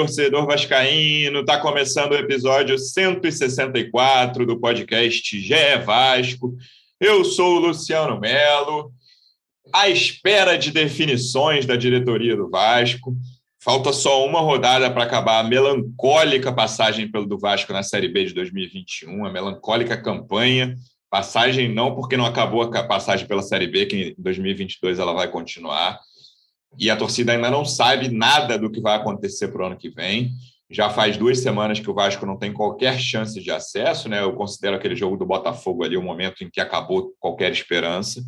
torcedor vascaíno. Está começando o episódio 164 do podcast GE Vasco. Eu sou o Luciano Melo. À espera de definições da diretoria do Vasco. Falta só uma rodada para acabar a melancólica passagem pelo do Vasco na Série B de 2021, a melancólica campanha. Passagem não porque não acabou a passagem pela Série B, que em 2022 ela vai continuar e a torcida ainda não sabe nada do que vai acontecer para o ano que vem. Já faz duas semanas que o Vasco não tem qualquer chance de acesso, né? Eu considero aquele jogo do Botafogo ali o momento em que acabou qualquer esperança.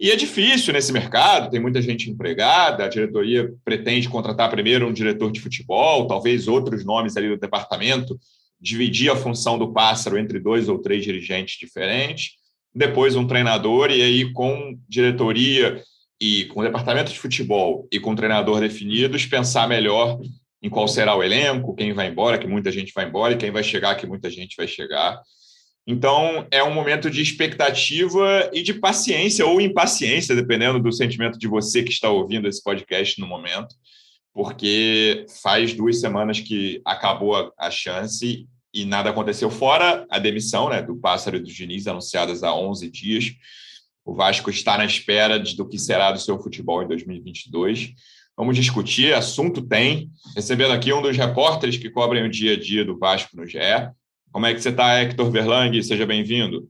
E é difícil nesse mercado, tem muita gente empregada, a diretoria pretende contratar primeiro um diretor de futebol, talvez outros nomes ali do departamento, dividir a função do pássaro entre dois ou três dirigentes diferentes, depois um treinador, e aí com diretoria e com o departamento de futebol e com o treinador definidos, pensar melhor em qual será o elenco, quem vai embora, que muita gente vai embora, e quem vai chegar, que muita gente vai chegar. Então, é um momento de expectativa e de paciência ou impaciência, dependendo do sentimento de você que está ouvindo esse podcast no momento, porque faz duas semanas que acabou a chance e nada aconteceu, fora a demissão né, do Pássaro e do Diniz, anunciadas há 11 dias. O Vasco está na espera do que será do seu futebol em 2022. Vamos discutir, assunto tem. Recebendo aqui um dos repórteres que cobrem o dia a dia do Vasco no GE. Como é que você está, Hector Verlang? Seja bem-vindo.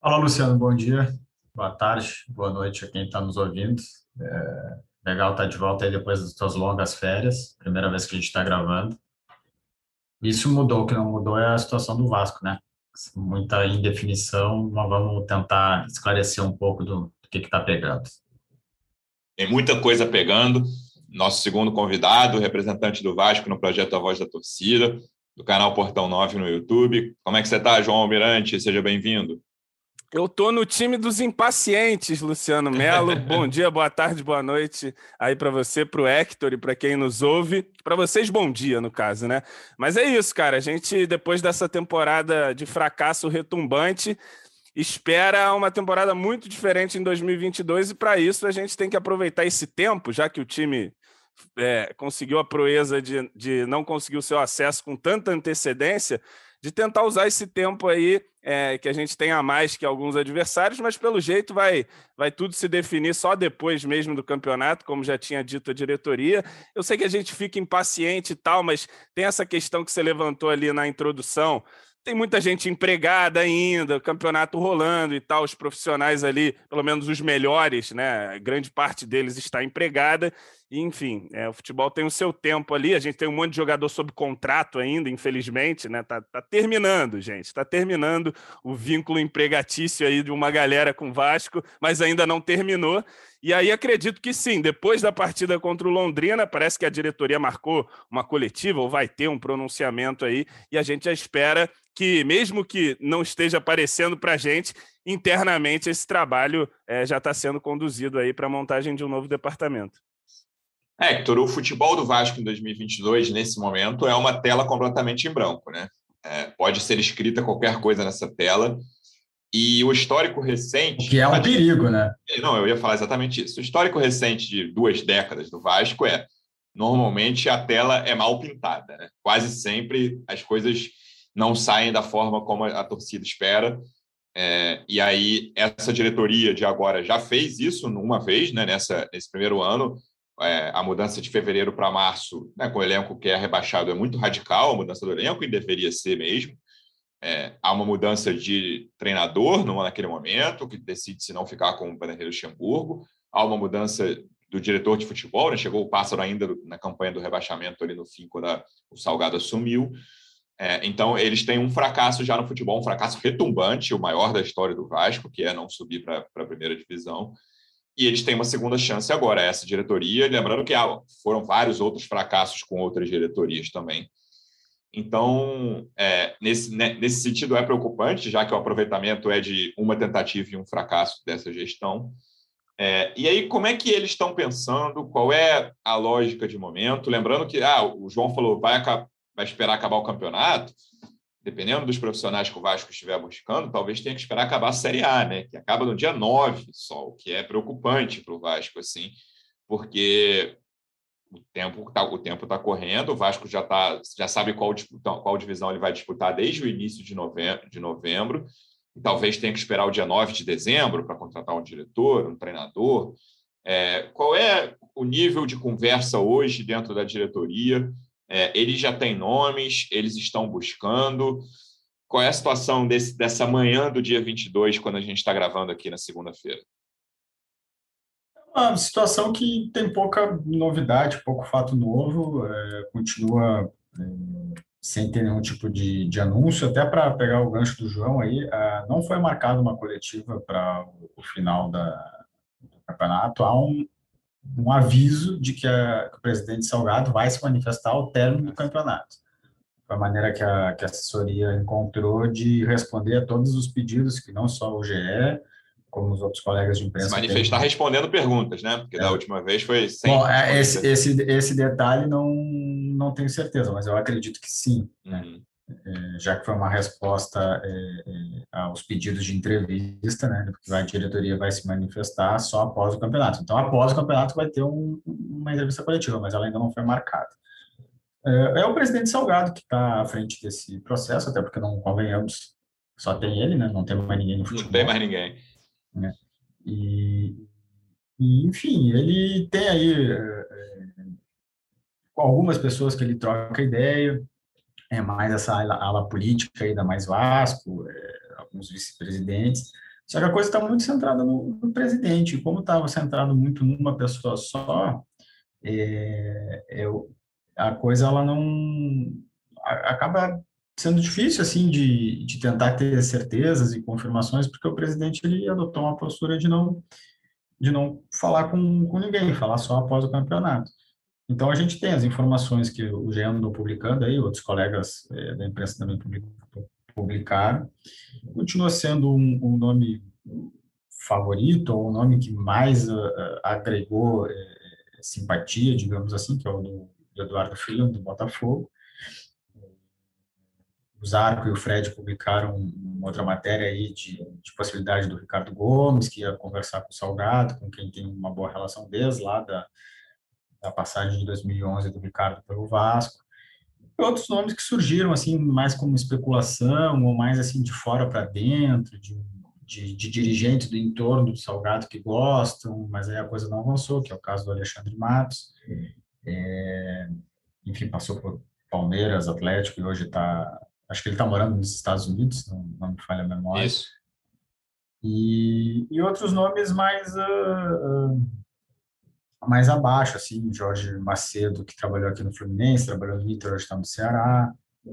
Olá, Luciano. Bom dia, boa tarde, boa noite a quem está nos ouvindo. É legal estar de volta aí depois das suas longas férias. Primeira vez que a gente está gravando. Isso mudou, o que não mudou é a situação do Vasco, né? Muita indefinição, mas vamos tentar esclarecer um pouco do, do que está pegando. Tem muita coisa pegando. Nosso segundo convidado, representante do Vasco no projeto A Voz da Torcida, do canal Portão 9 no YouTube. Como é que você está, João Almirante? Seja bem-vindo. Eu tô no time dos impacientes, Luciano Melo. bom dia, boa tarde, boa noite aí para você, para o Hector e para quem nos ouve. Para vocês, bom dia, no caso, né? Mas é isso, cara. A gente, depois dessa temporada de fracasso retumbante, espera uma temporada muito diferente em 2022 e para isso a gente tem que aproveitar esse tempo, já que o time é, conseguiu a proeza de, de não conseguir o seu acesso com tanta antecedência, de tentar usar esse tempo aí é, que a gente tem a mais que alguns adversários, mas pelo jeito vai, vai tudo se definir só depois mesmo do campeonato, como já tinha dito a diretoria. Eu sei que a gente fica impaciente e tal, mas tem essa questão que você levantou ali na introdução. Tem muita gente empregada ainda, campeonato rolando e tal, os profissionais ali, pelo menos os melhores, né? Grande parte deles está empregada enfim, é, o futebol tem o seu tempo ali. A gente tem um monte de jogador sob contrato ainda, infelizmente, né? Tá, tá terminando, gente. Tá terminando o vínculo empregatício aí de uma galera com Vasco, mas ainda não terminou. E aí acredito que sim, depois da partida contra o Londrina, parece que a diretoria marcou uma coletiva ou vai ter um pronunciamento aí, e a gente já espera que, mesmo que não esteja aparecendo para a gente, internamente esse trabalho é, já está sendo conduzido aí para a montagem de um novo departamento. Hector, o futebol do Vasco em 2022, nesse momento, é uma tela completamente em branco. Né? É, pode ser escrita qualquer coisa nessa tela. E o histórico recente. O que é um perigo, né? Não, eu ia falar exatamente isso. O histórico recente de duas décadas do Vasco é. Normalmente a tela é mal pintada. Né? Quase sempre as coisas não saem da forma como a torcida espera. É, e aí, essa diretoria de agora já fez isso uma vez, né, nessa, nesse primeiro ano, é, a mudança de fevereiro para março, né, com o elenco que é rebaixado, é muito radical a mudança do elenco, e deveria ser mesmo. É, há uma mudança de treinador no, naquele momento, que decide se não ficar com o Vanderlei Luxemburgo. Há uma mudança do diretor de futebol, né? chegou o Pássaro ainda na campanha do rebaixamento ali no fim, quando a, o Salgado assumiu. É, então, eles têm um fracasso já no futebol, um fracasso retumbante, o maior da história do Vasco, que é não subir para a primeira divisão e eles têm uma segunda chance agora, essa diretoria. Lembrando que ah, foram vários outros fracassos com outras diretorias também. Então, é, nesse, né, nesse sentido, é preocupante, já que o aproveitamento é de uma tentativa e um fracasso dessa gestão. É, e aí, como é que eles estão pensando? Qual é a lógica de momento? Lembrando que ah, o João falou vai, vai esperar acabar o campeonato dependendo dos profissionais que o Vasco estiver buscando, talvez tenha que esperar acabar a Série A, né? Que acaba no dia 9 só, o que é preocupante para o Vasco, assim, porque o tempo tá, o tempo está correndo, o Vasco já tá, já sabe qual, qual divisão ele vai disputar desde o início de novembro, de novembro e talvez tenha que esperar o dia 9 de dezembro para contratar um diretor, um treinador. É, qual é o nível de conversa hoje dentro da diretoria? É, eles já têm nomes, eles estão buscando. Qual é a situação desse, dessa manhã do dia 22, quando a gente está gravando aqui na segunda-feira? Uma situação que tem pouca novidade, pouco fato novo, é, continua é, sem ter nenhum tipo de, de anúncio, até para pegar o gancho do João aí, é, não foi marcada uma coletiva para o final da, do campeonato, há um, um aviso de que, a, que, o presidente Salgado vai se manifestar ao término do campeonato. Foi a maneira que a, que a assessoria encontrou de responder a todos os pedidos, que não só o GE, como os outros colegas de imprensa. Se manifestar respondendo pergunas, né? Porque é. da última vez foi sem. Bom, é, esse, esse, esse detalhe não, não tenho certeza, mas eu acredito que sim. Né? Uhum. É, já que foi uma resposta é, é, aos pedidos de entrevista, né? Porque a diretoria vai se manifestar só após o campeonato. Então, após o campeonato, vai ter um, uma entrevista coletiva, mas ela ainda não foi marcada. É, é o presidente Salgado que está à frente desse processo, até porque não convenhamos, só tem ele, né? Não tem mais ninguém no futebol. Não tem mais ninguém. Né? E, e, enfim, ele tem aí é, algumas pessoas que ele troca ideia, é mais essa ala, ala política aí da Mais Vasco, é, alguns vice-presidentes, só que a coisa está muito centrada no, no presidente, como estava centrado muito numa pessoa só, é, é, a coisa ela não acaba sendo difícil assim de, de tentar ter certezas e confirmações, porque o presidente ele adotou uma postura de não de não falar com, com ninguém, falar só após o campeonato. Então a gente tem as informações que o GE andou publicando aí, outros colegas é, da imprensa também publicaram. Continua sendo um, um nome favorito ou um nome que mais uh, agregou uh, simpatia, digamos assim, que é o do, do Eduardo Filho do Botafogo o Zarco e o Fred publicaram outra matéria aí de, de, possibilidade do Ricardo Gomes, que ia conversar com o Salgado, com quem tem uma boa relação desde lá da, da passagem de 2011 do Ricardo pelo Vasco. E outros nomes que surgiram assim mais como especulação ou mais assim de fora para dentro, de, de, de dirigentes do entorno do Salgado que gostam, mas aí a coisa não avançou, que é o caso do Alexandre Matos. É, enfim, passou por Palmeiras, Atlético e hoje está acho que ele está morando nos Estados Unidos, não, não me falha a memória. Isso. E, e outros nomes mais uh, uh, mais abaixo, assim, Jorge Macedo, que trabalhou aqui no Fluminense, trabalhou no Inter, hoje está no Ceará.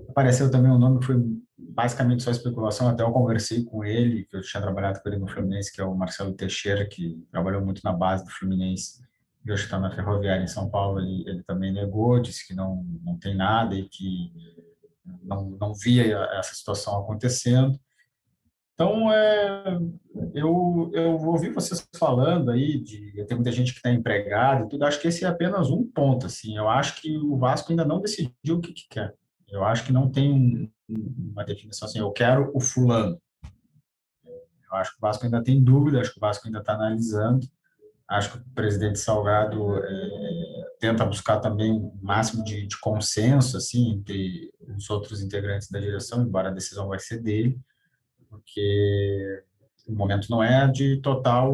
Apareceu também um nome que foi basicamente só especulação, até eu conversei com ele, que eu tinha trabalhado com ele no Fluminense, que é o Marcelo Teixeira, que trabalhou muito na base do Fluminense e hoje está na Ferroviária em São Paulo. Ele, ele também negou, disse que não, não tem nada e que não, não via essa situação acontecendo. Então, é, eu, eu ouvi vocês falando aí de tem muita gente que está empregada e tudo. Acho que esse é apenas um ponto. Assim, eu acho que o Vasco ainda não decidiu o que, que quer. Eu acho que não tem um, uma definição assim. Eu quero o fulano. Eu acho que o Vasco ainda tem dúvida. Acho que o Vasco ainda está analisando. Acho que o presidente Salgado é, tenta buscar também o máximo de, de, consenso assim entre os outros integrantes da direção, embora a decisão vai ser dele, porque o momento não é de total,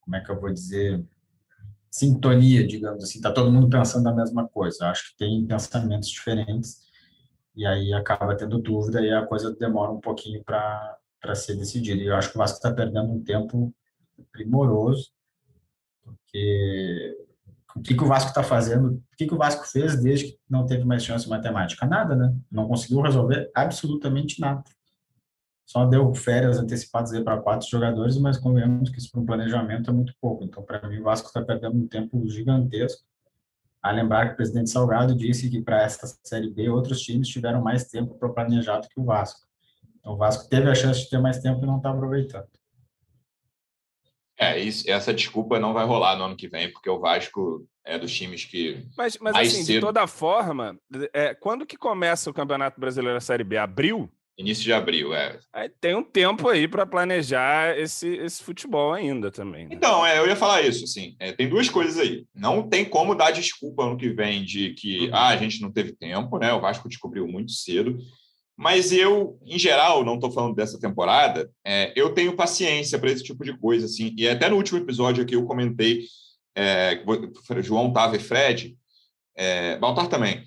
como é que eu vou dizer, sintonia, digamos assim. Está todo mundo pensando a mesma coisa. Acho que tem pensamentos diferentes e aí acaba tendo dúvida e a coisa demora um pouquinho para ser decidida. E eu acho que o Vasco está perdendo um tempo primoroso, porque o que, que o Vasco está fazendo, o que, que o Vasco fez desde que não teve mais chance matemática? Nada, né? Não conseguiu resolver absolutamente nada. Só deu férias antecipadas para quatro jogadores, mas convenhamos que isso para um planejamento é muito pouco. Então, para mim, o Vasco está perdendo um tempo gigantesco. A lembrar que o presidente Salgado disse que para essa Série B, outros times tiveram mais tempo para planejado que o Vasco. Então, o Vasco teve a chance de ter mais tempo e não está aproveitando. É, isso, essa desculpa não vai rolar no ano que vem, porque o Vasco é dos times que. Mas, mas assim, cedo... de toda forma, é, quando que começa o Campeonato Brasileiro Série B? Abril? Início de abril, é. Aí tem um tempo aí para planejar esse, esse futebol ainda também. Né? Então, é, eu ia falar isso, assim. É, tem duas coisas aí. Não tem como dar desculpa ano que vem de que uhum. ah, a gente não teve tempo, né? O Vasco descobriu muito cedo. Mas eu, em geral, não estou falando dessa temporada, é, eu tenho paciência para esse tipo de coisa, assim. E até no último episódio aqui eu comentei, é, João, Tava e Fred, é, Baltar também,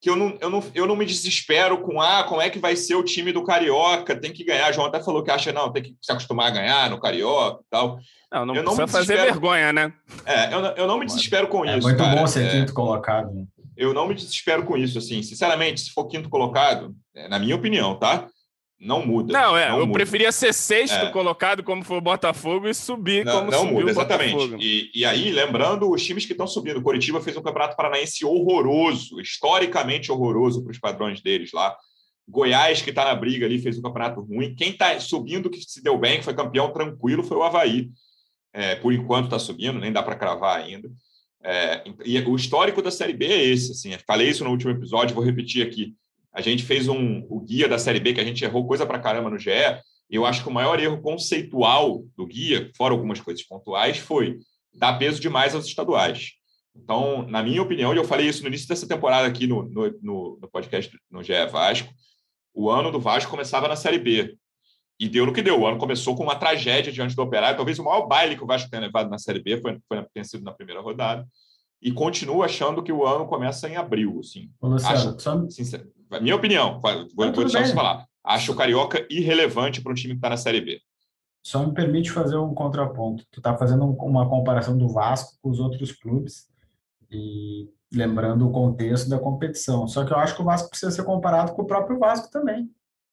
que eu não, eu, não, eu não me desespero com ah, como é que vai ser o time do Carioca, tem que ganhar. João até falou que acha, não, tem que se acostumar a ganhar no Carioca e tal. Não, não eu precisa não fazer vergonha, né? É, eu, eu não me desespero com é isso. Muito cara. bom ser é, quinto colocado. Né? Eu não me desespero com isso, assim. Sinceramente, se for quinto colocado, é, na minha opinião, tá? Não muda. Não, é, não eu muda. preferia ser sexto é. colocado, como foi o Botafogo, e subir não, como não subiu muda, o exatamente. Botafogo. E, e aí, lembrando os times que estão subindo. O Coritiba fez um campeonato paranaense horroroso, historicamente horroroso para os padrões deles lá. Goiás, que está na briga ali, fez um campeonato ruim. Quem está subindo, que se deu bem, que foi campeão tranquilo, foi o Havaí. É, por enquanto está subindo, nem dá para cravar ainda. É, e o histórico da Série B é esse. Assim, falei isso no último episódio, vou repetir aqui. A gente fez um, o guia da Série B, que a gente errou coisa para caramba no GE. E eu acho que o maior erro conceitual do guia, fora algumas coisas pontuais, foi dar peso demais aos estaduais. Então, na minha opinião, e eu falei isso no início dessa temporada aqui no, no, no podcast no GE Vasco, o ano do Vasco começava na Série B. E deu no que deu. O ano começou com uma tragédia diante do Operário. Talvez o maior baile que o Vasco tenha levado na Série B foi, foi tenha sido na primeira rodada. E continuo achando que o ano começa em abril. Assim. Ô, Luciano, Acho, só... sincero, minha opinião, vou, vou deixar você falar. Acho o Carioca irrelevante para um time que está na Série B. Só me permite fazer um contraponto. Tu está fazendo uma comparação do Vasco com os outros clubes e lembrando o contexto da competição. Só que eu acho que o Vasco precisa ser comparado com o próprio Vasco também.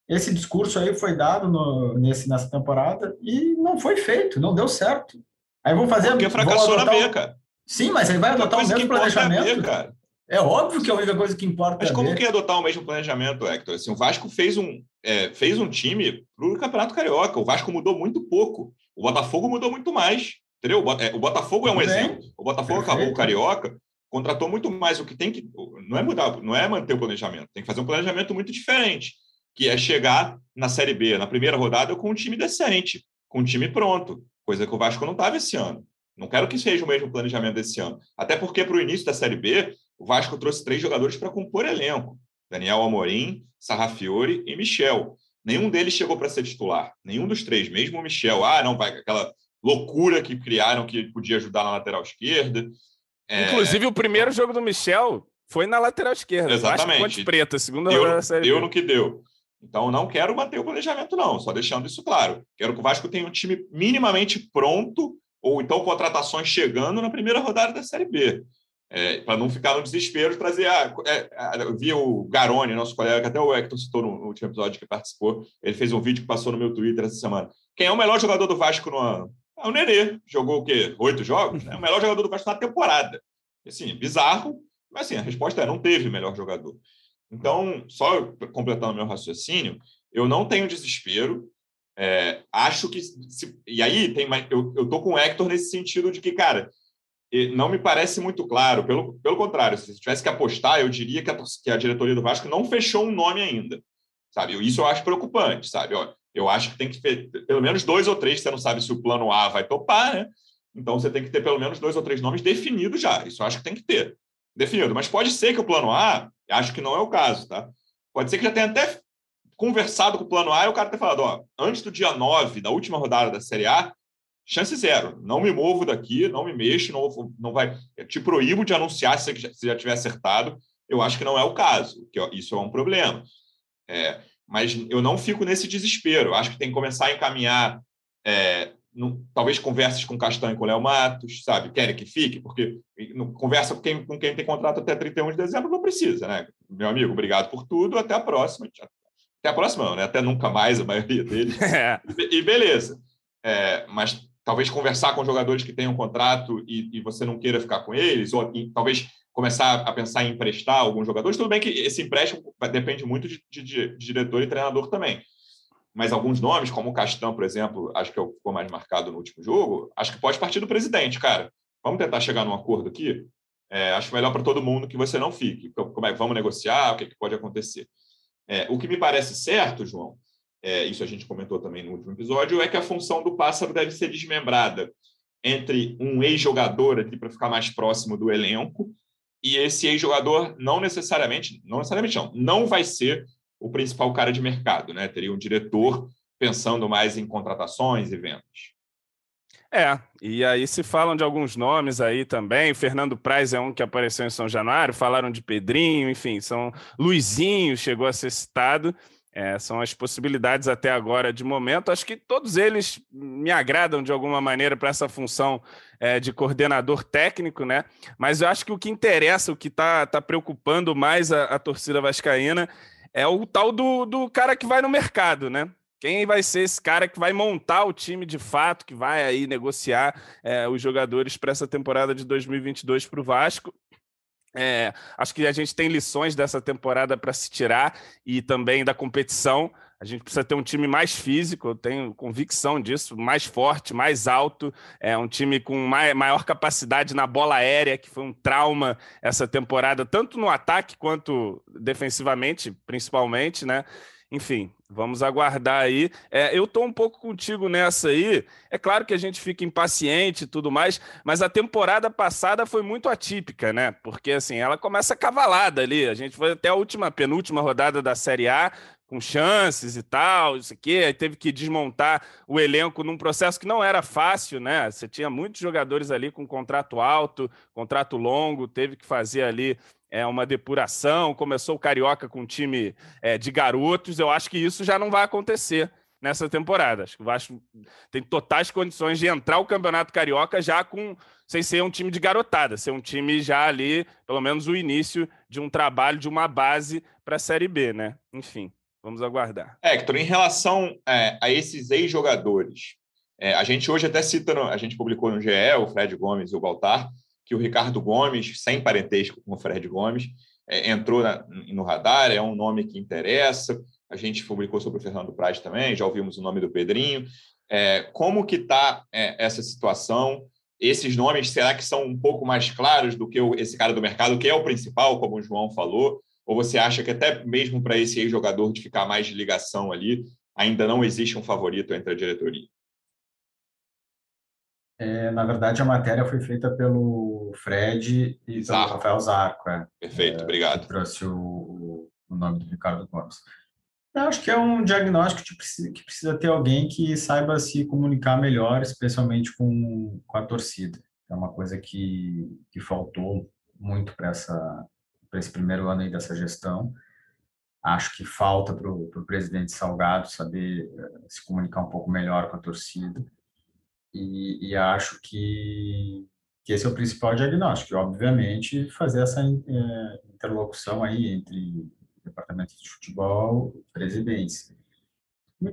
Esse discurso aí foi dado no, nesse, nessa temporada e não foi feito, não deu certo. Aí vou fazer. Porque fracassou na B, cara. Sim, mas aí vai adotar o mesmo planejamento. É B, cara. É óbvio que a única coisa que importa Mas é como que é adotar o mesmo planejamento, Hector? Assim, o Vasco fez um, é, fez um time para o Campeonato Carioca. O Vasco mudou muito pouco. O Botafogo mudou muito mais. Entendeu? O é, Botafogo é um exemplo. O Botafogo Perfeito. acabou o Carioca, contratou muito mais. O que tem que. Não é mudar, não é manter o planejamento. Tem que fazer um planejamento muito diferente, que é chegar na Série B, na primeira rodada, com um time decente, com um time pronto. Coisa que o Vasco não estava esse ano. Não quero que seja o mesmo planejamento desse ano. Até porque, para o início da Série B, o Vasco trouxe três jogadores para compor elenco: Daniel Amorim, Sarrafiore e Michel. Nenhum deles chegou para ser titular. Nenhum dos três, mesmo o Michel. Ah, não, vai aquela loucura que criaram que podia ajudar na lateral esquerda. É... Inclusive, o primeiro jogo do Michel foi na lateral esquerda. Exatamente. Ponte Preta, segunda deu, rodada da Série Deu no que deu. Então, não quero manter o planejamento, não, só deixando isso claro. Quero que o Vasco tenha um time minimamente pronto, ou então contratações chegando na primeira rodada da Série B. É, para não ficar no desespero de trazer. Ah, é, eu vi o Garoni, nosso colega, que até o Hector citou no, último episódio que participou. Ele fez um vídeo que passou no meu Twitter essa semana. Quem é o melhor jogador do Vasco no ano? É o Nenê. Jogou o quê? Oito jogos? É o melhor jogador do Vasco na temporada. Assim, bizarro, mas assim, a resposta é: não teve melhor jogador. Então, só completando meu raciocínio, eu não tenho desespero. É, acho que. Se, e aí, tem mais, eu, eu tô com o Hector nesse sentido de que, cara, não me parece muito claro. Pelo, pelo contrário, se tivesse que apostar, eu diria que a, que a diretoria do Vasco não fechou um nome ainda. Sabe? Isso eu acho preocupante, sabe? Ó, eu acho que tem que ter pelo menos dois ou três, você não sabe se o plano A vai topar, né? Então você tem que ter pelo menos dois ou três nomes definidos já. Isso eu acho que tem que ter definido. Mas pode ser que o plano A, acho que não é o caso, tá? Pode ser que já tenha até conversado com o plano A e o cara tenha falado, ó, antes do dia 9 da última rodada da Série A, chance zero. Não me movo daqui, não me mexo, não, não vai. te proíbo de anunciar se você já tiver acertado. Eu acho que não é o caso, que isso é um problema. É, mas eu não fico nesse desespero. Eu acho que tem que começar a encaminhar, é, talvez conversas com Castanho e com Léo Matos, sabe? Querem que fique, porque conversa com quem, com quem tem contrato até 31 de dezembro não precisa, né? Meu amigo, obrigado por tudo, até a próxima. Até a próxima, não, né? Até nunca mais, a maioria deles. É. E, e beleza. É, mas talvez conversar com jogadores que têm um contrato e, e você não queira ficar com eles, ou e, talvez começar a pensar em emprestar alguns jogadores. Tudo bem que esse empréstimo depende muito de, de, de diretor e treinador também. Mas alguns nomes, como o Castan, por exemplo, acho que é ficou mais marcado no último jogo, acho que pode partir do presidente, cara. Vamos tentar chegar num acordo aqui? É, acho melhor para todo mundo que você não fique. Como é, vamos negociar? O que, que pode acontecer? É, o que me parece certo, João, é, isso a gente comentou também no último episódio, é que a função do pássaro deve ser desmembrada entre um ex-jogador ali para ficar mais próximo do elenco e esse ex-jogador não necessariamente, não necessariamente não, não vai ser o principal cara de mercado, né? Teria um diretor pensando mais em contratações e vendas. É, e aí se falam de alguns nomes aí também. Fernando Praz é um que apareceu em São Januário, falaram de Pedrinho, enfim, são Luizinho chegou a ser citado. É, são as possibilidades até agora de momento. Acho que todos eles me agradam de alguma maneira para essa função é, de coordenador técnico, né? Mas eu acho que o que interessa, o que está tá preocupando mais a, a torcida vascaína é o tal do, do cara que vai no mercado, né? Quem vai ser esse cara que vai montar o time de fato, que vai aí negociar é, os jogadores para essa temporada de 2022 para o Vasco? É, acho que a gente tem lições dessa temporada para se tirar e também da competição. A gente precisa ter um time mais físico, eu tenho convicção disso, mais forte, mais alto, é um time com maior capacidade na bola aérea, que foi um trauma essa temporada, tanto no ataque quanto defensivamente, principalmente, né? Enfim, vamos aguardar aí. É, eu estou um pouco contigo nessa aí. É claro que a gente fica impaciente e tudo mais, mas a temporada passada foi muito atípica, né? Porque assim, ela começa cavalada ali. A gente foi até a última, penúltima rodada da Série A, com chances e tal, isso aqui, aí teve que desmontar o elenco num processo que não era fácil, né? Você tinha muitos jogadores ali com contrato alto, contrato longo, teve que fazer ali é uma depuração. Começou o Carioca com um time é, de garotos. Eu acho que isso já não vai acontecer nessa temporada. Acho que o Vasco tem totais condições de entrar o Campeonato Carioca já com sem ser um time de garotada, ser um time já ali, pelo menos o início de um trabalho, de uma base para a Série B, né? Enfim, vamos aguardar. Hector, em relação é, a esses ex-jogadores, é, a gente hoje até cita, a gente publicou no GE, o Fred Gomes e o Baltar, que o Ricardo Gomes, sem parentesco com o Fred Gomes, é, entrou na, no radar, é um nome que interessa. A gente publicou sobre o Fernando Praz também, já ouvimos o nome do Pedrinho. É, como que está é, essa situação? Esses nomes, será que são um pouco mais claros do que o, esse cara do mercado, que é o principal, como o João falou? Ou você acha que até mesmo para esse ex-jogador de ficar mais de ligação ali, ainda não existe um favorito entre a diretoria? É, na verdade, a matéria foi feita pelo Fred e Zarco. pelo Rafael Zarco. É. Perfeito, é, obrigado. trouxe o, o, nome do Ricardo Gomes. Eu acho que é um diagnóstico de, que precisa ter alguém que saiba se comunicar melhor, especialmente com, com a torcida. É uma coisa que, que faltou muito para esse primeiro ano aí dessa gestão. Acho que falta para o presidente Salgado saber eh, se comunicar um pouco melhor com a torcida e, e acho que, que esse é o principal diagnóstico. Obviamente, fazer essa é, interlocução aí entre departamento de futebol e presidência.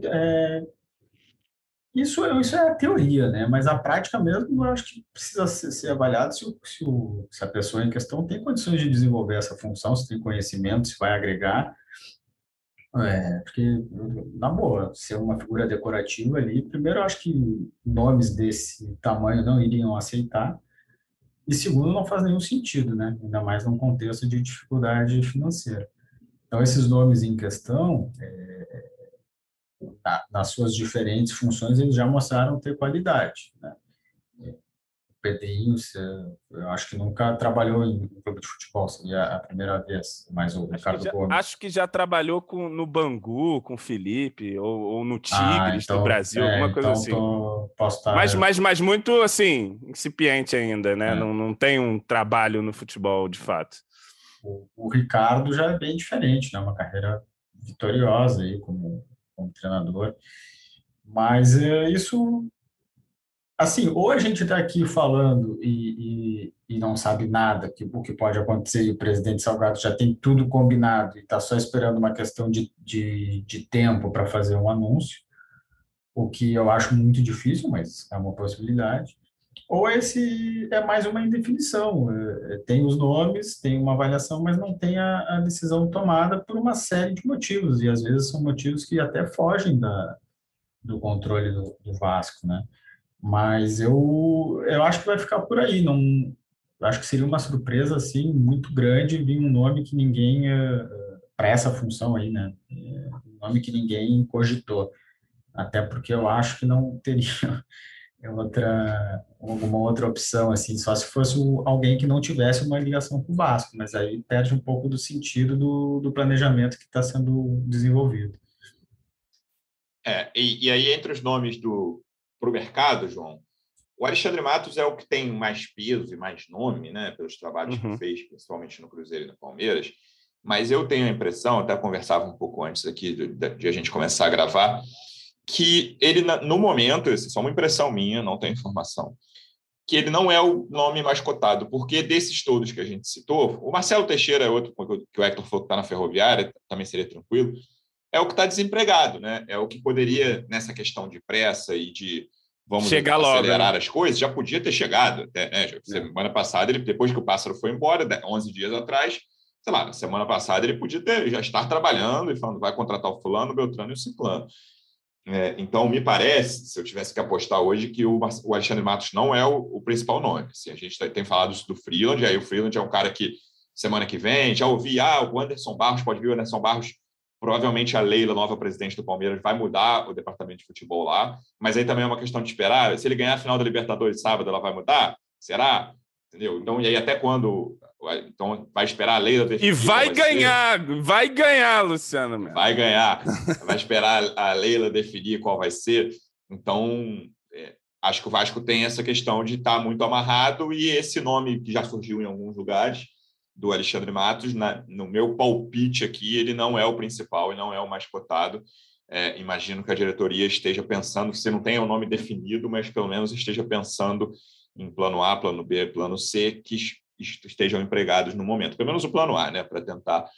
É, isso, isso é a teoria, né? Mas a prática mesmo, eu acho que precisa ser, ser avaliado se, o, se, o, se a pessoa em questão tem condições de desenvolver essa função, se tem conhecimento, se vai agregar é, porque, na boa, ser uma figura decorativa ali, primeiro, eu acho que nomes desse tamanho não iriam aceitar, e segundo, não faz nenhum sentido, né? Ainda mais num contexto de dificuldade financeira. Então, esses nomes em questão, é, nas suas diferentes funções, eles já mostraram ter qualidade, né? Pedrinho, eu acho que nunca trabalhou em clube de futebol, seria a primeira vez, mas o acho Ricardo já, Gomes. Acho que já trabalhou com, no Bangu, com o Felipe, ou, ou no Tigres ah, então, do Brasil, é, alguma coisa então assim. Tô, posso estar... mas, mas, mas muito, assim, incipiente ainda, né? É. Não, não tem um trabalho no futebol, de fato. O, o Ricardo já é bem diferente, né? Uma carreira vitoriosa aí como, como treinador. Mas é, isso assim, ou a gente está aqui falando e, e, e, não sabe nada que o que pode acontecer e o presidente Salgado já tem tudo combinado e está só esperando uma questão de, de, de tempo para fazer um anúncio, o que eu acho muito difícil, mas é uma possibilidade. Ou esse é mais uma indefinição, é, é tem os nomes, tem uma avaliação, mas não tem a, a decisão tomada por uma série de motivos, e às vezes são motivos que até fogem da, do controle do, do Vasco, né? Mas eu, eu acho que vai ficar por aí. Não, acho que seria uma surpresa assim muito grande vir um nome que ninguém uh, para essa função aí, né? É um nome que ninguém cogitou, até porque eu acho que não teria outra alguma outra opção assim, só se fosse alguém que não tivesse uma ligação com o Vasco, mas aí perde um pouco do sentido do, do planejamento que está sendo desenvolvido. É, e, e aí entre os nomes do para o mercado, João, o Alexandre Matos é o que tem mais peso e mais nome, né, pelos trabalhos uhum. que fez, principalmente no Cruzeiro e no Palmeiras. Mas eu tenho a impressão, até conversava um pouco antes aqui de, de a gente começar a gravar, que ele, no momento, isso é só uma impressão minha, não tenho informação, que ele não é o nome mais cotado, porque desses todos que a gente citou, o Marcelo Teixeira é outro que o Hector falou que está na ferroviária, também seria tranquilo, é o que está desempregado, né? É o que poderia, nessa questão de pressa e de vamos Chegar acelerar logo, né? as coisas, já podia ter chegado. Até, né? É. Semana passada, ele, depois que o pássaro foi embora, 11 dias atrás, sei lá, na semana passada ele podia ter, já estar trabalhando e falando, vai contratar o fulano, o Beltrano e o ciclano. É, então, me parece, se eu tivesse que apostar hoje, que o, o Alexandre Matos não é o, o principal nome. Assim, a gente tem falado do Freeland, aí o Freeland é um cara que semana que vem, já ouvi, ah, o Anderson Barros, pode vir o Anderson Barros Provavelmente a Leila, nova presidente do Palmeiras, vai mudar o departamento de futebol lá, mas aí também é uma questão de esperar. Se ele ganhar a final da Libertadores sábado, ela vai mudar? Será? Entendeu? Então, e aí até quando. Então, vai esperar a Leila definir. E vai, vai ganhar, ser. vai ganhar, Luciano. Mesmo. Vai ganhar. vai esperar a Leila definir qual vai ser. Então, é, acho que o Vasco tem essa questão de estar muito amarrado e esse nome que já surgiu em alguns lugares do Alexandre Matos, na, no meu palpite aqui, ele não é o principal e não é o mais cotado. É, imagino que a diretoria esteja pensando, se não tem o um nome definido, mas pelo menos esteja pensando em plano A, plano B, plano C, que estejam empregados no momento. Pelo menos o plano A, né, para tentar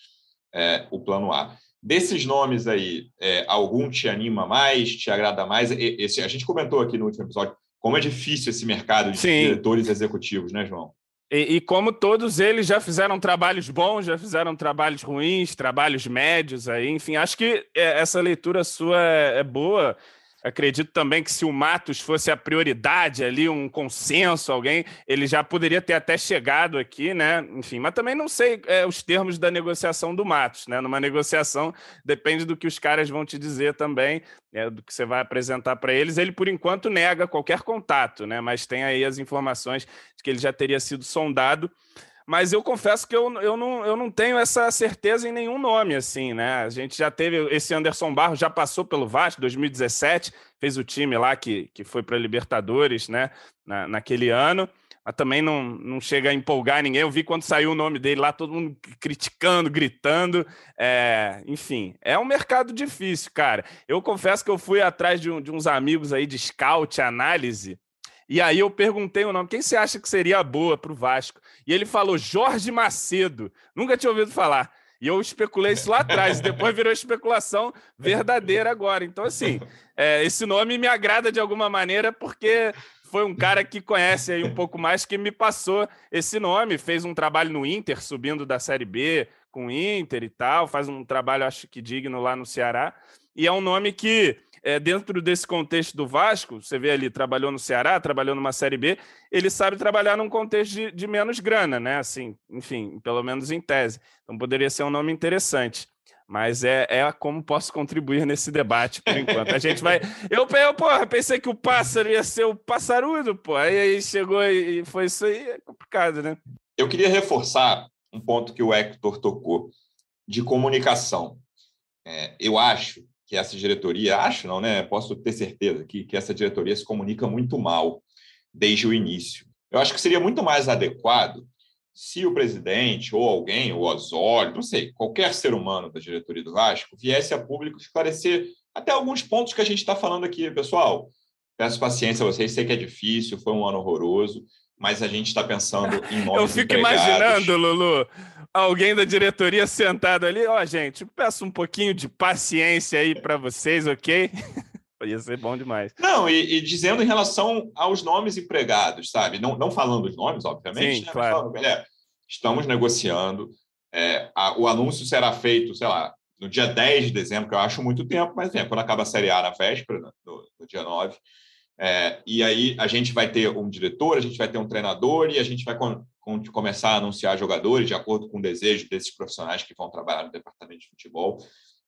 é, o plano A. Desses nomes aí, é, algum te anima mais, te agrada mais? Esse, a gente comentou aqui no último episódio como é difícil esse mercado de Sim. diretores executivos, né, João? E, e, como todos eles já fizeram trabalhos bons, já fizeram trabalhos ruins, trabalhos médios aí, enfim, acho que é, essa leitura sua é, é boa. Acredito também que se o Matos fosse a prioridade ali, um consenso, alguém, ele já poderia ter até chegado aqui, né? Enfim, mas também não sei é, os termos da negociação do Matos, né? Numa negociação depende do que os caras vão te dizer também, é, do que você vai apresentar para eles. Ele, por enquanto, nega qualquer contato, né? Mas tem aí as informações de que ele já teria sido sondado mas eu confesso que eu, eu, não, eu não tenho essa certeza em nenhum nome, assim, né? A gente já teve, esse Anderson Barros já passou pelo Vasco, 2017, fez o time lá que, que foi para Libertadores, né, na, naquele ano, mas também não, não chega a empolgar ninguém. Eu vi quando saiu o nome dele lá, todo mundo criticando, gritando. É, enfim, é um mercado difícil, cara. Eu confesso que eu fui atrás de, um, de uns amigos aí de scout, análise, e aí eu perguntei o nome, quem você acha que seria boa para o Vasco? E ele falou Jorge Macedo. Nunca tinha ouvido falar. E eu especulei isso lá atrás, depois virou especulação verdadeira agora. Então, assim, é, esse nome me agrada de alguma maneira, porque foi um cara que conhece aí um pouco mais que me passou esse nome, fez um trabalho no Inter, subindo da Série B com o Inter e tal, faz um trabalho, acho que digno lá no Ceará. E é um nome que é, dentro desse contexto do Vasco, você vê ali, trabalhou no Ceará, trabalhou numa Série B, ele sabe trabalhar num contexto de, de menos grana, né? Assim, enfim, pelo menos em tese. Então poderia ser um nome interessante mas é, é como posso contribuir nesse debate por enquanto. A gente vai. Eu, eu porra, pensei que o pássaro ia ser o passarudo, pô. Aí, aí chegou e foi isso aí, é complicado, né? Eu queria reforçar um ponto que o Hector tocou de comunicação. É, eu acho que essa diretoria, acho não, né? Posso ter certeza que, que essa diretoria se comunica muito mal desde o início. Eu acho que seria muito mais adequado se o presidente ou alguém, o Osório, não sei, qualquer ser humano da diretoria do Vasco viesse a público esclarecer até alguns pontos que a gente está falando aqui, pessoal. Peço paciência a vocês, sei que é difícil, foi um ano horroroso, mas a gente está pensando em nomes Eu fico empregados. imaginando, Lulu, alguém da diretoria sentado ali. Ó, oh, gente, peço um pouquinho de paciência aí para vocês, ok? Ia ser bom demais. Não, e, e, dizendo em relação aos nomes empregados, sabe? Não, não falando os nomes, obviamente. Sim, né? claro. Falando, é, estamos negociando. É, a, o anúncio será feito, sei lá, no dia 10 de dezembro, que eu acho muito tempo, mas é, quando acaba a Série A na véspera, no, no dia 9. É, e aí a gente vai ter um diretor, a gente vai ter um treinador e a gente vai com, com, começar a anunciar jogadores de acordo com o desejo desses profissionais que vão trabalhar no departamento de futebol.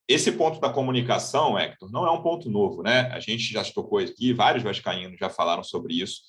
Esse ponto da comunicação, Hector, não é um ponto novo, né? A gente já tocou aqui, vários vascaínos já falaram sobre isso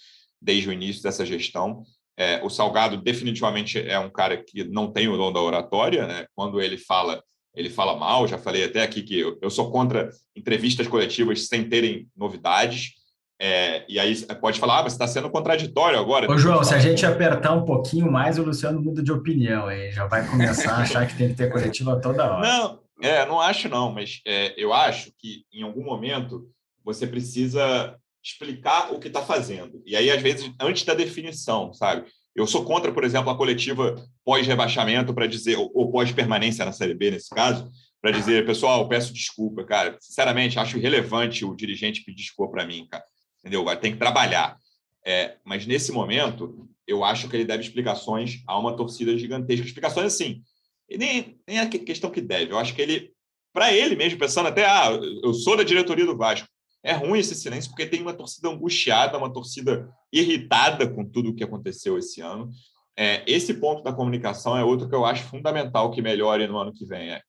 desde o início dessa gestão. É, o Salgado definitivamente é um cara que não tem o dom da oratória, né? Quando ele fala, ele fala mal. Já falei até aqui que eu, eu sou contra entrevistas coletivas sem terem novidades. É, e aí pode falar, ah, você está sendo contraditório agora. Ô, João, se a gente apertar um pouquinho mais, o Luciano muda de opinião, aí já vai começar a achar que tem que ter coletiva toda hora. Não, é, não acho não, mas é, eu acho que em algum momento você precisa explicar o que está fazendo. E aí, às vezes, antes da definição, sabe? Eu sou contra, por exemplo, a coletiva pós-rebaixamento para dizer, ou pós-permanência na Série B, nesse caso, para dizer, pessoal, peço desculpa, cara. Sinceramente, acho irrelevante o dirigente pedir desculpa para mim, cara. Entendeu? Vai ter que trabalhar. É, mas nesse momento, eu acho que ele deve explicações a uma torcida gigantesca. Explicações assim, e nem, nem a questão que deve. Eu acho que ele, para ele mesmo, pensando até, ah, eu sou da diretoria do Vasco. É ruim esse silêncio, porque tem uma torcida angustiada, uma torcida irritada com tudo o que aconteceu esse ano. É, esse ponto da comunicação é outro que eu acho fundamental que melhore no ano que vem. É.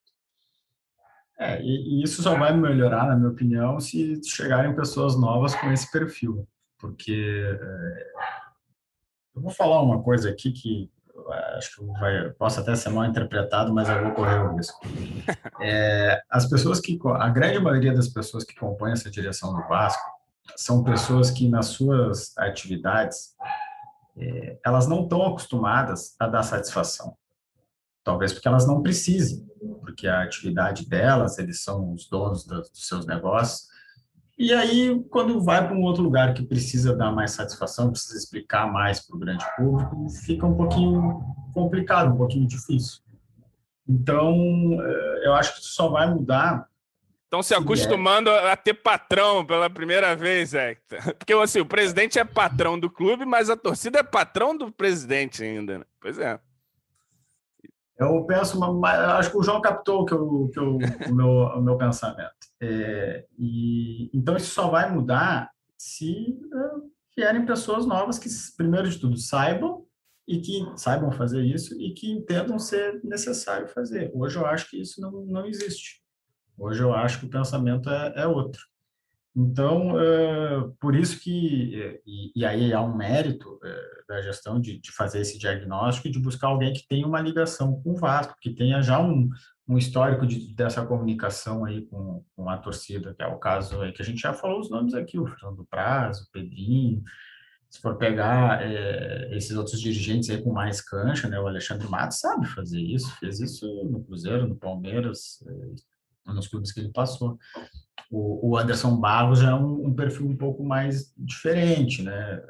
É, e, e, isso só vai melhorar, na minha opinião, se chegarem pessoas novas com esse perfil. Porque é, eu vou falar uma coisa aqui que acho que vai, posso até ser mal interpretado, mas eu vou correr o risco. É, as pessoas que, a grande maioria das pessoas que compõem essa direção do Vasco são pessoas que nas suas atividades é, elas não estão acostumadas a dar satisfação. Talvez porque elas não precisem, porque a atividade delas, eles são os donos dos seus negócios, e aí, quando vai para um outro lugar que precisa dar mais satisfação, precisa explicar mais para o grande público, fica um pouquinho complicado, um pouquinho difícil. Então, eh, eu acho que só vai mudar. Estão se acostumando a ter patrão pela primeira vez, Hector. Porque assim, o presidente é patrão do clube, mas a torcida é patrão do presidente ainda. Né? Pois é. Eu penso, acho que o João captou que eu, que eu, o, meu, o meu pensamento. É, e, então, isso só vai mudar se uh, vierem pessoas novas que, primeiro de tudo, saibam e que saibam fazer isso e que entendam ser necessário fazer. Hoje eu acho que isso não, não existe. Hoje eu acho que o pensamento é, é outro. Então, uh, por isso que, e, e, aí há um mérito uh, da gestão de, de, fazer esse diagnóstico e de buscar alguém que tenha uma ligação com o Vasco, que tenha já um, um histórico de, dessa comunicação aí com, com a torcida, que é o caso aí que a gente já falou os nomes aqui, o Fernando Prazo, o Pedrinho, se for pegar é, esses outros dirigentes aí com mais cancha, né, o Alexandre Matos sabe fazer isso, fez isso no Cruzeiro, no Palmeiras, é, nos clubes que ele passou. O, o Anderson Barros já é um, um, perfil um pouco mais diferente, né?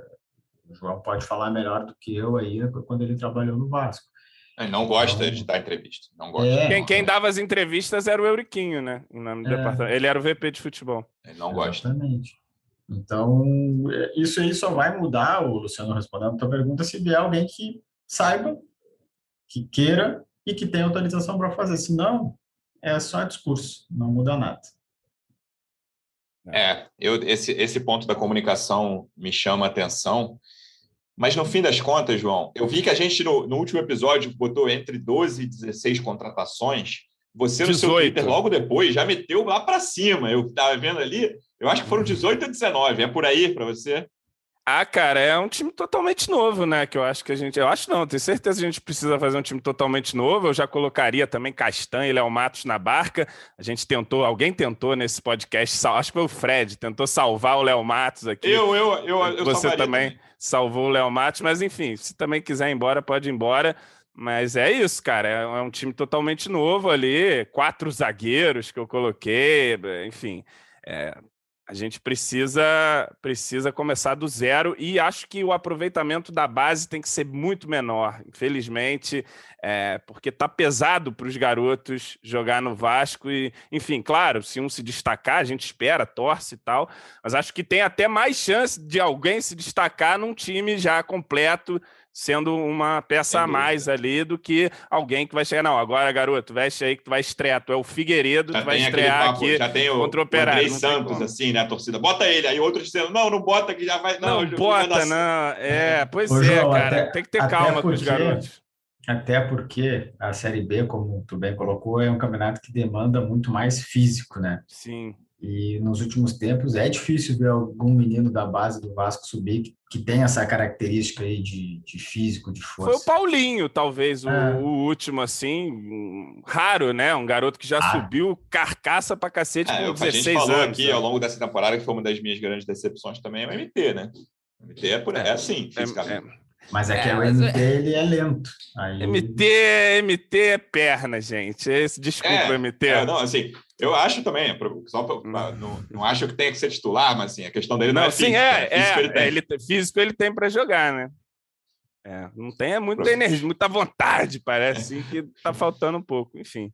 O João pode falar melhor do que eu aí quando ele trabalhou no Vasco. Ele não gosta então, de dar entrevista. Não gosta. É, quem, quem, dava as entrevistas era o Euriquinho, né? No é, departamento. Ele era o VP de futebol. Ele não gosta. Exatamente. Então, é, isso aí só vai mudar, o Luciano respondendo a tua pergunta, se vier alguém que saiba, que queira e que tenha autorização para fazer. Se não, é só discurso, não muda nada. É, eu, esse, esse ponto da comunicação me chama a atenção. Mas no fim das contas, João, eu vi que a gente no, no último episódio botou entre 12 e 16 contratações. Você no 18. seu Twitter, logo depois, já meteu lá para cima. Eu estava vendo ali, eu acho que foram 18 ou 19. É por aí para você? Ah, cara, é um time totalmente novo, né? Que eu acho que a gente. Eu acho não, tenho certeza que a gente precisa fazer um time totalmente novo. Eu já colocaria também Castanha e Léo Matos na barca. A gente tentou, alguém tentou nesse podcast, acho que foi o Fred, tentou salvar o Léo Matos aqui. Eu, eu, eu, eu Você também, também salvou o Léo Matos, mas enfim, se também quiser ir embora, pode ir embora. Mas é isso, cara. É, é um time totalmente novo ali, quatro zagueiros que eu coloquei, enfim. É, a gente precisa precisa começar do zero e acho que o aproveitamento da base tem que ser muito menor, infelizmente, é, porque tá pesado para os garotos jogar no Vasco e, enfim, claro, se um se destacar, a gente espera, torce e tal, mas acho que tem até mais chance de alguém se destacar num time já completo sendo uma peça a mais ali do que alguém que vai chegar. Não, agora, garoto, veste aí que tu vai estrear. Tu é o Figueiredo, já tu vai estrear papo, aqui já tem o, contra o Operário. Andrei Santos, assim, né? A torcida, bota ele. Aí outros dizendo, não, não bota que já vai. Não, não bota, não. É, pois Ô, é, João, cara. Até, tem que ter calma porque, com os garotos. Até porque a Série B, como tu bem colocou, é um campeonato que demanda muito mais físico, né? Sim. E nos últimos tempos é difícil ver algum menino da base do Vasco subir que, que tem essa característica aí de, de físico, de força. Foi o Paulinho, talvez, o, é. o último, assim, raro, né? Um garoto que já ah. subiu carcaça pra cacete é, com 16 anos. A gente falou aqui né? ao longo dessa temporada que foi uma das minhas grandes decepções também, é o MT, né? O MT é, por, é, é assim, é, fisicamente. É, mas é, é que o MT ele é lento. Aí... MT, MT é perna, gente. Esse, desculpa, é, MT. É, não, assim, eu acho também, só pra, pra, não, não acho que tenha que ser titular, mas assim, a questão dele não, não é sim, física, é, é, físico ele tem. Ele, físico ele tem para jogar, né? É, não tem é muita energia, muita vontade, parece que tá faltando um pouco, enfim.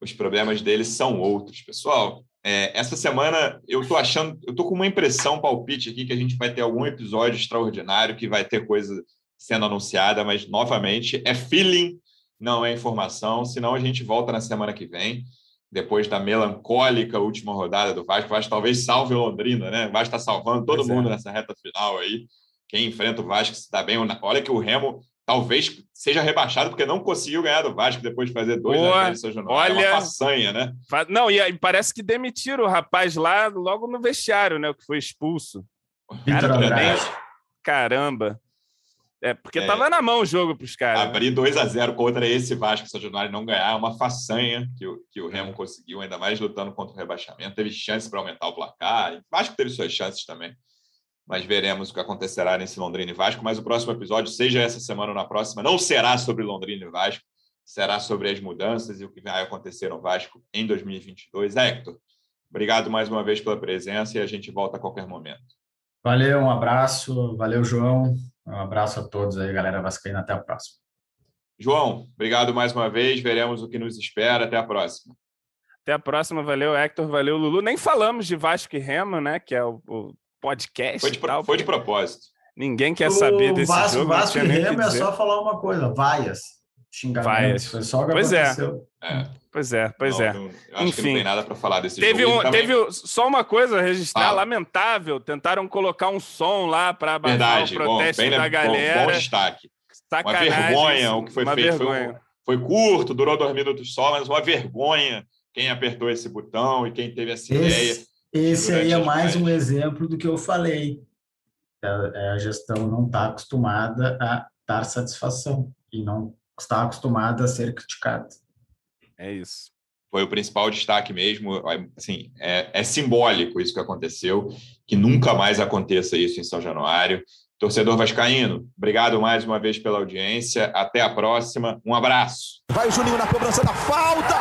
Os problemas dele são outros, pessoal. É, essa semana eu tô achando, eu tô com uma impressão palpite aqui que a gente vai ter algum episódio extraordinário que vai ter coisa sendo anunciada, mas novamente é feeling, não é informação, senão a gente volta na semana que vem, depois da melancólica última rodada do Vasco. O Vasco talvez salve o Londrina, né? O Vasco está salvando todo pois é. mundo é. nessa reta final aí. Quem enfrenta o Vasco se dá bem. Olha que o Remo talvez seja rebaixado porque não conseguiu ganhar do Vasco depois de fazer dois Boa, São Januário. Olha, é uma façanha, né? Não, e parece que demitiram o rapaz lá logo no vestiário, né? O que foi expulso. Cara, Caramba. É, porque é, tava na mão o jogo para os caras. Né? Abrir 2 a 0 contra esse Vasco São Januário não ganhar é uma façanha que o, que o Remo conseguiu, ainda mais lutando contra o rebaixamento. Teve chance para aumentar o placar. O Vasco teve suas chances também. Mas veremos o que acontecerá nesse Londrina e Vasco. Mas o próximo episódio, seja essa semana ou na próxima, não será sobre Londrina e Vasco, será sobre as mudanças e o que vai acontecer no Vasco em 2022. Hector, obrigado mais uma vez pela presença e a gente volta a qualquer momento. Valeu, um abraço. Valeu, João. Um abraço a todos aí, galera vascaína. Até a próxima. João, obrigado mais uma vez. Veremos o que nos espera. Até a próxima. Até a próxima. Valeu, Hector. Valeu, Lulu. Nem falamos de Vasco e Remo, né? Que é o, o podcast. Foi de, tal, foi de propósito. Ninguém quer saber desse Vasco, jogo. Vasco e Remo é só falar uma coisa. Vaias. Xingamento. Vaias. Foi só o que pois é. aconteceu. É. é. Pois é, pois não, é. Não, acho Enfim, que não tem nada para falar desse teve jogo. Um, teve só uma coisa a registrar, ah. lamentável. Tentaram colocar um som lá para abafar o protesto bom, bem, da galera. Bom, bom destaque. Sacanagem, uma vergonha o que foi feito. Foi, foi, curto, durou dois minutos só, mas uma vergonha quem apertou esse botão e quem teve essa esse, ideia. Esse aí é mais um exemplo do que eu falei. A, é, a gestão não está acostumada a dar satisfação e não está acostumada a ser criticada. É isso. Foi o principal destaque mesmo. Assim, é, é simbólico isso que aconteceu, que nunca mais aconteça isso em São Januário. Torcedor Vascaíno, obrigado mais uma vez pela audiência. Até a próxima. Um abraço. Vai o Juninho na cobrança da falta.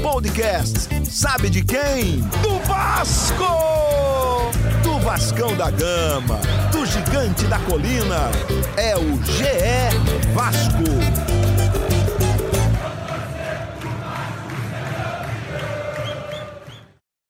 Gol! Podcast. Sabe de quem? Do Vasco! Vascão da Gama, do Gigante da Colina, é o GE Vasco.